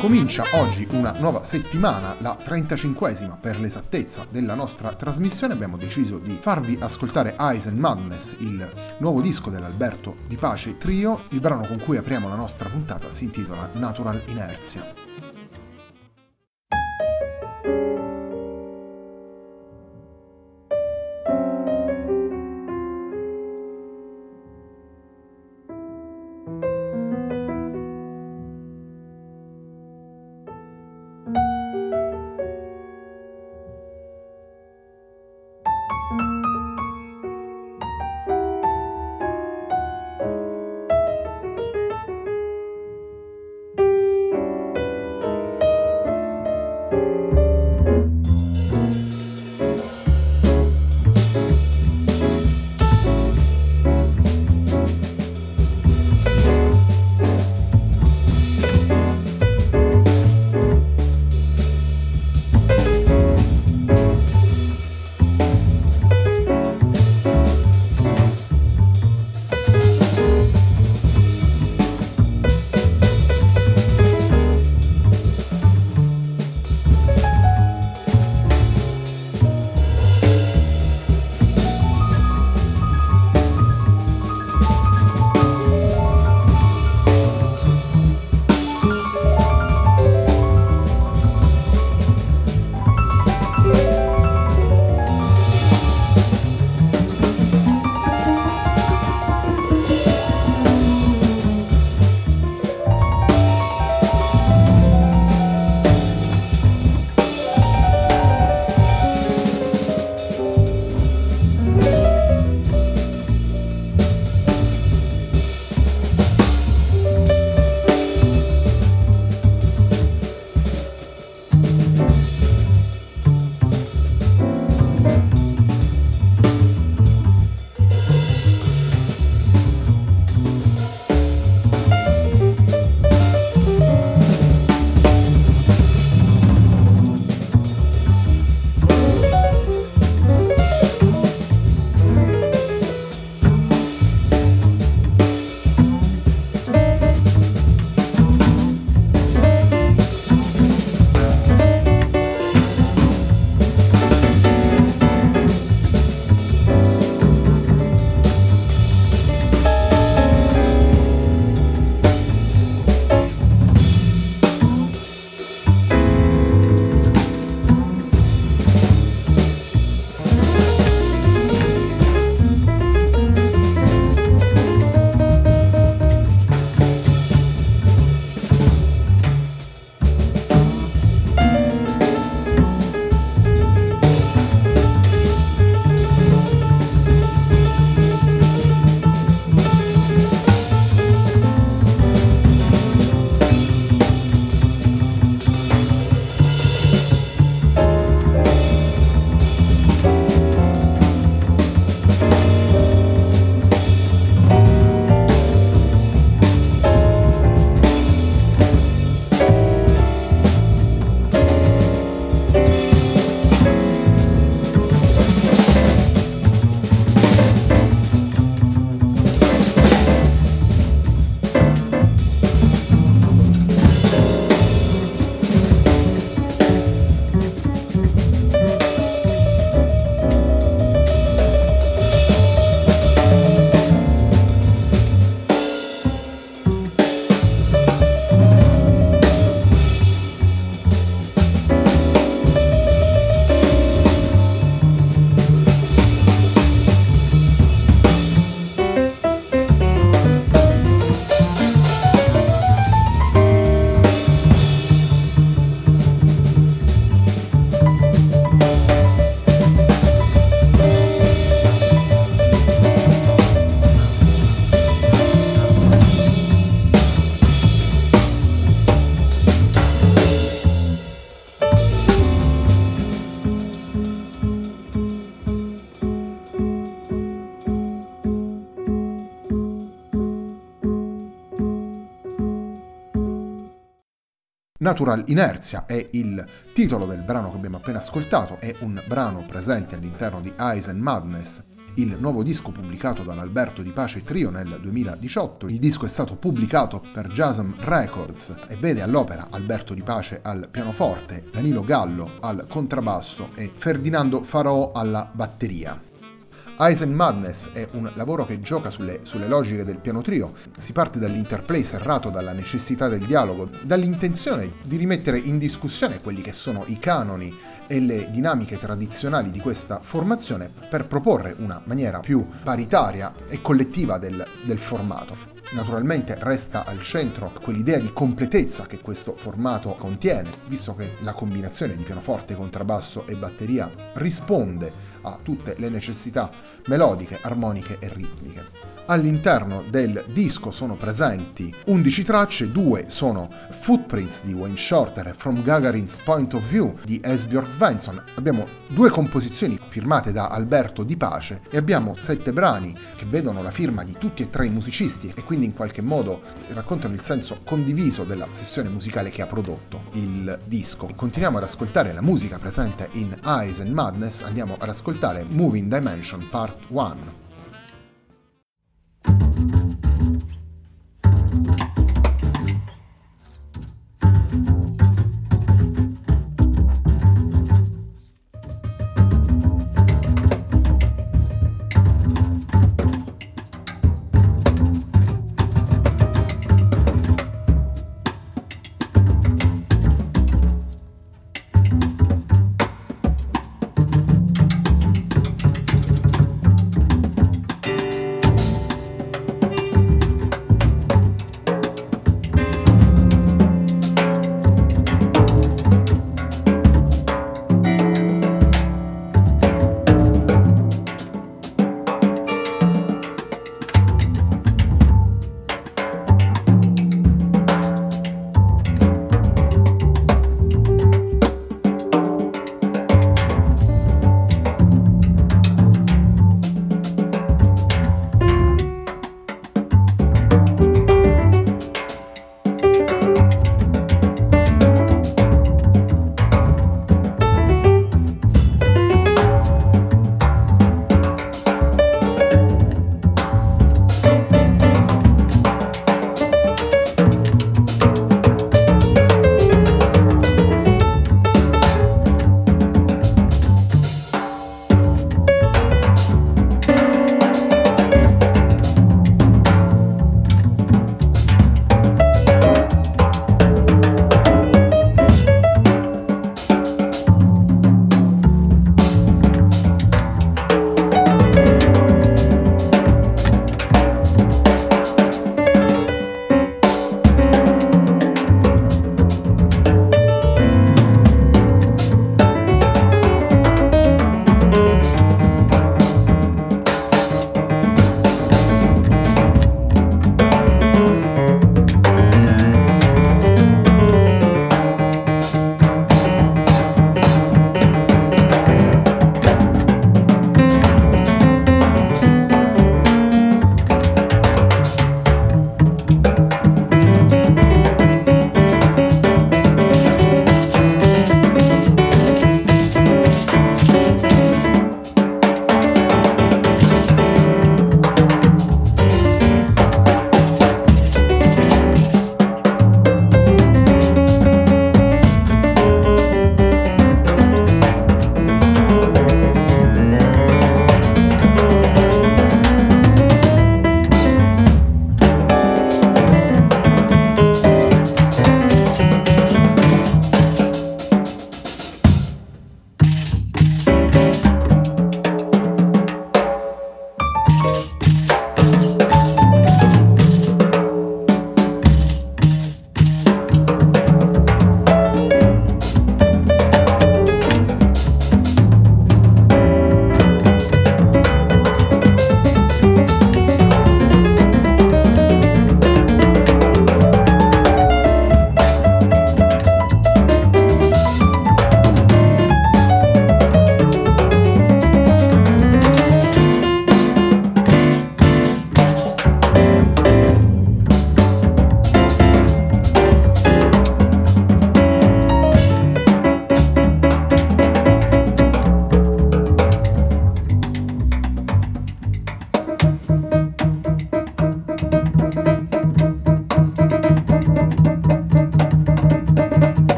Comincia oggi una nuova settimana, la 35esima per l'esattezza della nostra trasmissione. Abbiamo deciso di farvi ascoltare Eyes and Madness, il nuovo disco dell'Alberto Di Pace Trio. Il brano con cui apriamo la nostra puntata si intitola Natural Inerzia. Natural Inertia è il titolo del brano che abbiamo appena ascoltato, è un brano presente all'interno di Eyes and Madness, il nuovo disco pubblicato dall'Alberto Di Pace Trio nel 2018. Il disco è stato pubblicato per Jasm Records e vede all'opera Alberto Di Pace al pianoforte, Danilo Gallo al contrabbasso e Ferdinando Farò alla batteria. Eyes and Madness è un lavoro che gioca sulle, sulle, logiche del piano trio. Si parte dall'interplay serrato dalla necessità del dialogo, dall'intenzione di rimettere in discussione quelli che sono i canoni e le dinamiche tradizionali di questa formazione per proporre una maniera più paritaria e collettiva del, del formato. Naturalmente resta al centro quell'idea di completezza che questo formato contiene, visto che la combinazione di pianoforte, contrabbasso e batteria risponde a tutte le necessità melodiche, armoniche e ritmiche. All'interno del disco sono presenti 11 tracce, due sono Footprints di Wayne Shorter e From Gagarin's Point of View di Esbjörn Svensson. Abbiamo due composizioni firmate da Alberto Di Pace e abbiamo sette brani che vedono la firma di tutti e tre i musicisti e quindi in qualche modo raccontano il senso condiviso della sessione musicale che ha prodotto il disco. Continuiamo ad ascoltare la musica presente in Eyes and Madness, andiamo ad ascoltare Moving Dimension Part 1.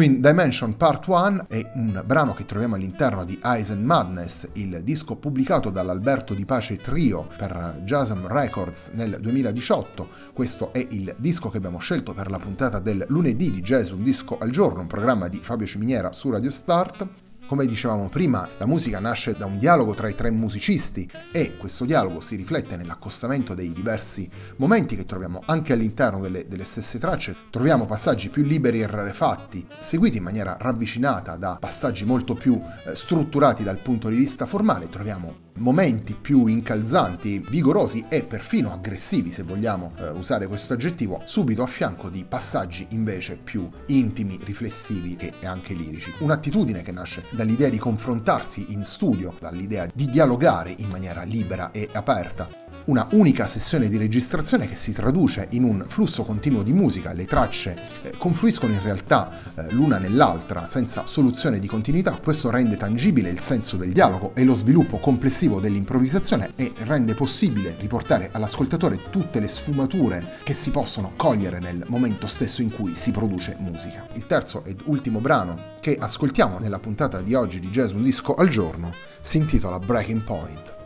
Moving Dimension Part 1 è un brano che troviamo all'interno di Eyes and Madness, il disco pubblicato dall'Alberto Di Pace Trio per Jasm Records nel 2018. Questo è il disco che abbiamo scelto per la puntata del lunedì di Jazz Un Disco al Giorno, un programma di Fabio Ciminiera su Radio Start. Come dicevamo prima, la musica nasce da un dialogo tra i tre musicisti e questo dialogo si riflette nell'accostamento dei diversi momenti che troviamo anche all'interno delle, delle stesse tracce. Troviamo passaggi più liberi e rarefatti, seguiti in maniera ravvicinata da passaggi molto più eh, strutturati dal punto di vista formale. Troviamo momenti più incalzanti, vigorosi e perfino aggressivi, se vogliamo eh, usare questo aggettivo, subito a fianco di passaggi invece più intimi, riflessivi e, anche lirici. Un'attitudine che nasce dall'idea di confrontarsi in studio, dall'idea di dialogare in maniera libera e aperta una unica sessione di registrazione che si traduce in un flusso continuo di musica, le tracce eh, confluiscono in realtà eh, l'una nell'altra senza soluzione di continuità, questo rende tangibile il senso del dialogo e lo sviluppo complessivo dell'improvvisazione e rende possibile riportare all'ascoltatore tutte le sfumature che si possono cogliere nel momento stesso in cui si produce musica. Il terzo ed ultimo brano che ascoltiamo nella puntata di oggi di Jazz Un Disco al Giorno si intitola Breaking Point.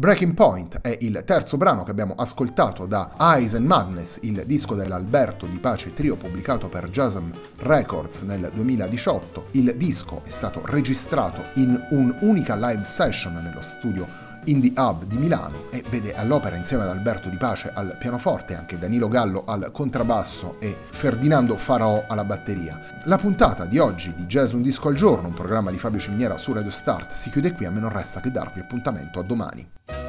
Breaking Point è il terzo brano che abbiamo ascoltato da Eyes and Madness, il disco dell'Alberto di Pace Trio pubblicato per Jasm Records nel 2018. Il disco è stato registrato in un'unica live session nello studio Indie Hub di Milano e vede all'opera insieme ad Alberto Di Pace al pianoforte, anche Danilo Gallo al contrabbasso e Ferdinando Farò alla batteria. La puntata di oggi di Jazz Un Disco al Giorno, un programma di Fabio Ciminiera su Radio Start, si chiude qui, a me non resta che darvi appuntamento a domani.